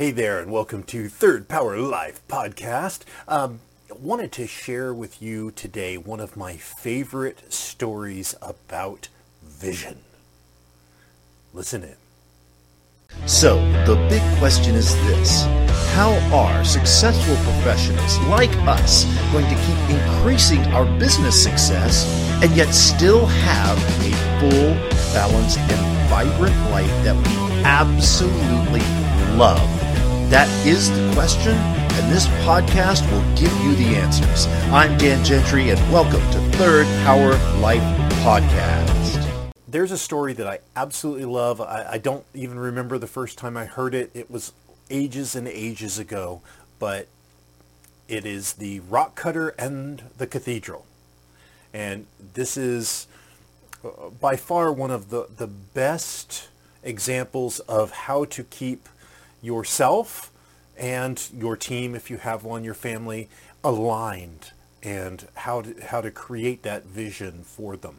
Hey there, and welcome to Third Power Life podcast. Um, wanted to share with you today one of my favorite stories about vision. Listen in. So, the big question is this How are successful professionals like us going to keep increasing our business success and yet still have a full, balanced, and vibrant life that we absolutely love? That is the question, and this podcast will give you the answers. I'm Dan Gentry, and welcome to Third Power Life Podcast. There's a story that I absolutely love. I, I don't even remember the first time I heard it. It was ages and ages ago, but it is the rock cutter and the cathedral. And this is uh, by far one of the, the best examples of how to keep yourself and your team, if you have one, your family, aligned and how to, how to create that vision for them.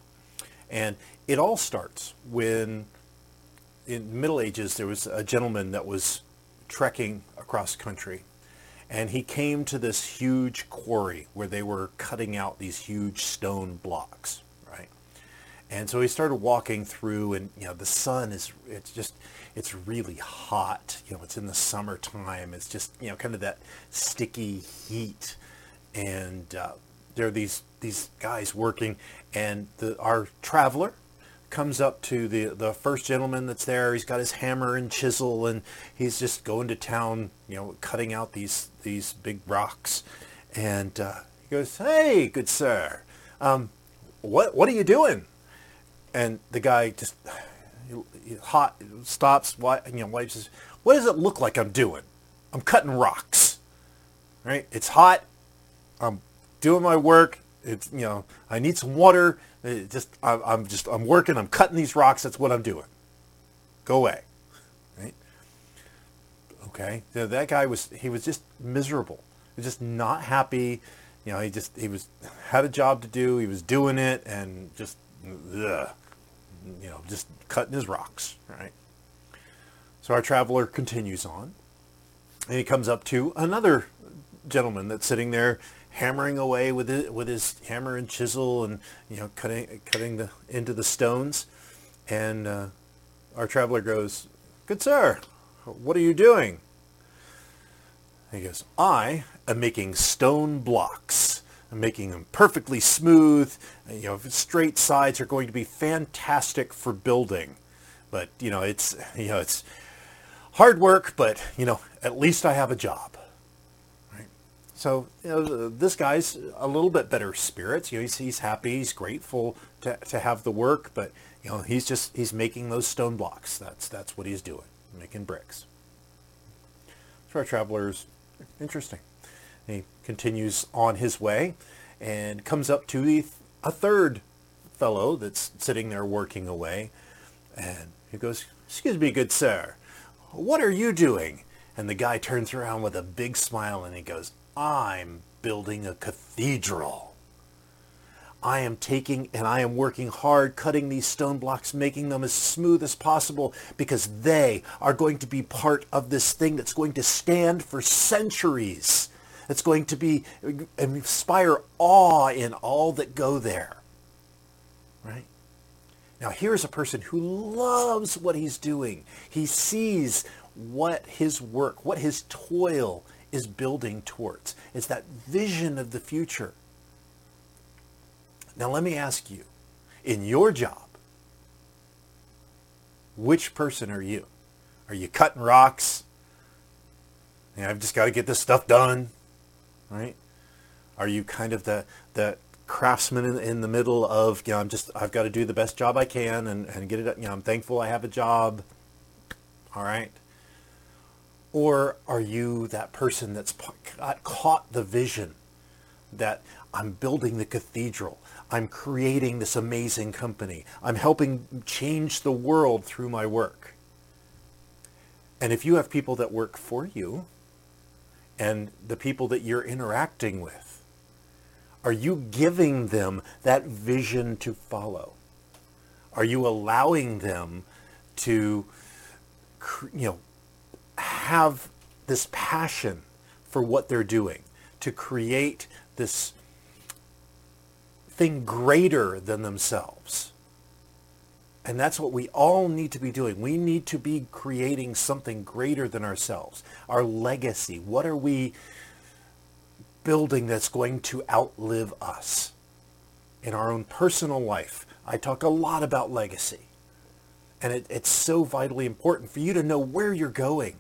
And it all starts when in Middle Ages there was a gentleman that was trekking across country and he came to this huge quarry where they were cutting out these huge stone blocks? And so he started walking through and you know the sun is it's just it's really hot. You know, it's in the summertime. It's just, you know, kind of that sticky heat. And uh, there are these, these guys working and the, our traveler comes up to the, the first gentleman that's there. He's got his hammer and chisel and he's just going to town, you know, cutting out these, these big rocks. And uh, he goes, hey, good sir, um, what, what are you doing? And the guy just hot stops, you know, wipes his, what does it look like I'm doing? I'm cutting rocks, right? It's hot. I'm doing my work. It's, you know, I need some water. It just, I, I'm just, I'm working. I'm cutting these rocks. That's what I'm doing. Go away. Right? Okay. That guy was, he was just miserable. Was just not happy. You know, he just, he was, had a job to do. He was doing it and just, ugh you know, just cutting his rocks, right? So our traveler continues on, and he comes up to another gentleman that's sitting there hammering away with it, with his hammer and chisel, and you know, cutting cutting the into the stones. And uh, our traveler goes, "Good sir, what are you doing?" he goes, "I am making stone blocks." Making them perfectly smooth. You know, straight sides are going to be fantastic for building. But, you know, it's, you know, it's hard work, but, you know, at least I have a job. Right? So, you know, this guy's a little bit better spirits. You know, he's, he's happy, he's grateful to, to have the work, but, you know, he's just, he's making those stone blocks. That's, that's what he's doing, making bricks. So our travelers, interesting. He continues on his way and comes up to the, a third fellow that's sitting there working away. And he goes, excuse me, good sir, what are you doing? And the guy turns around with a big smile and he goes, I'm building a cathedral. I am taking and I am working hard cutting these stone blocks, making them as smooth as possible because they are going to be part of this thing that's going to stand for centuries. It's going to be inspire awe in all that go there. Right? Now here's a person who loves what he's doing. He sees what his work, what his toil is building towards. It's that vision of the future. Now let me ask you, in your job, which person are you? Are you cutting rocks? I've just got to get this stuff done right? Are you kind of the the craftsman in, in the middle of you know I'm just I've got to do the best job I can and, and get it you know I'm thankful I have a job, all right? Or are you that person that's caught the vision that I'm building the cathedral. I'm creating this amazing company. I'm helping change the world through my work. And if you have people that work for you, and the people that you're interacting with? Are you giving them that vision to follow? Are you allowing them to, you know, have this passion for what they're doing, to create this thing greater than themselves. And that's what we all need to be doing. We need to be creating something greater than ourselves. Our legacy. What are we building that's going to outlive us? In our own personal life, I talk a lot about legacy. And it, it's so vitally important for you to know where you're going.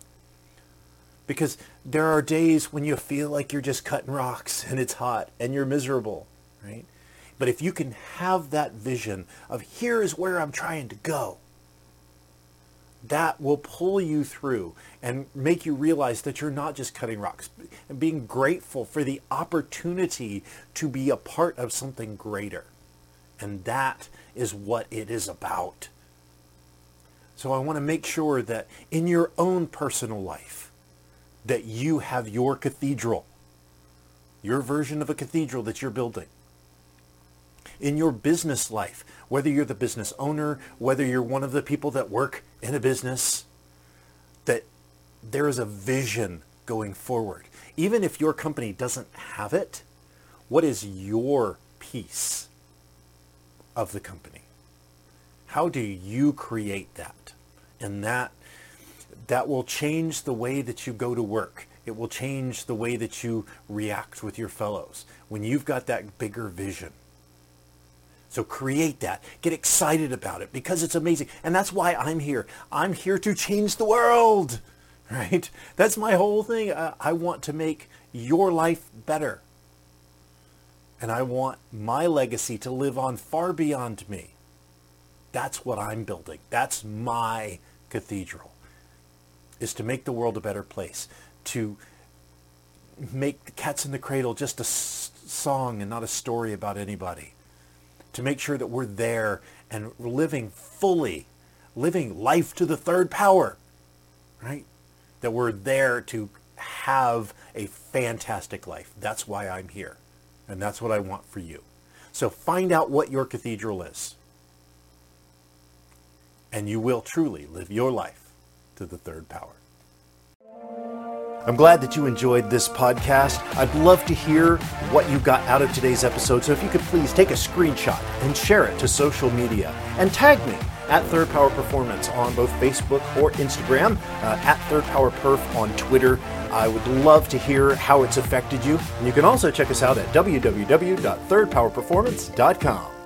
Because there are days when you feel like you're just cutting rocks and it's hot and you're miserable, right? But if you can have that vision of here is where I'm trying to go, that will pull you through and make you realize that you're not just cutting rocks and being grateful for the opportunity to be a part of something greater. And that is what it is about. So I want to make sure that in your own personal life, that you have your cathedral, your version of a cathedral that you're building. In your business life, whether you're the business owner, whether you're one of the people that work in a business, that there is a vision going forward. Even if your company doesn't have it, what is your piece of the company? How do you create that? And that that will change the way that you go to work. It will change the way that you react with your fellows when you've got that bigger vision. So create that. Get excited about it because it's amazing. And that's why I'm here. I'm here to change the world, right? That's my whole thing. I, I want to make your life better. And I want my legacy to live on far beyond me. That's what I'm building. That's my cathedral is to make the world a better place, to make Cats in the Cradle just a s- song and not a story about anybody, to make sure that we're there and living fully, living life to the third power, right? That we're there to have a fantastic life. That's why I'm here. And that's what I want for you. So find out what your cathedral is. And you will truly live your life to the third power. I'm glad that you enjoyed this podcast. I'd love to hear what you got out of today's episode. So if you could please take a screenshot and share it to social media and tag me at Third Power Performance on both Facebook or Instagram, uh, at Third Power Perf on Twitter. I would love to hear how it's affected you. And you can also check us out at www.thirdpowerperformance.com.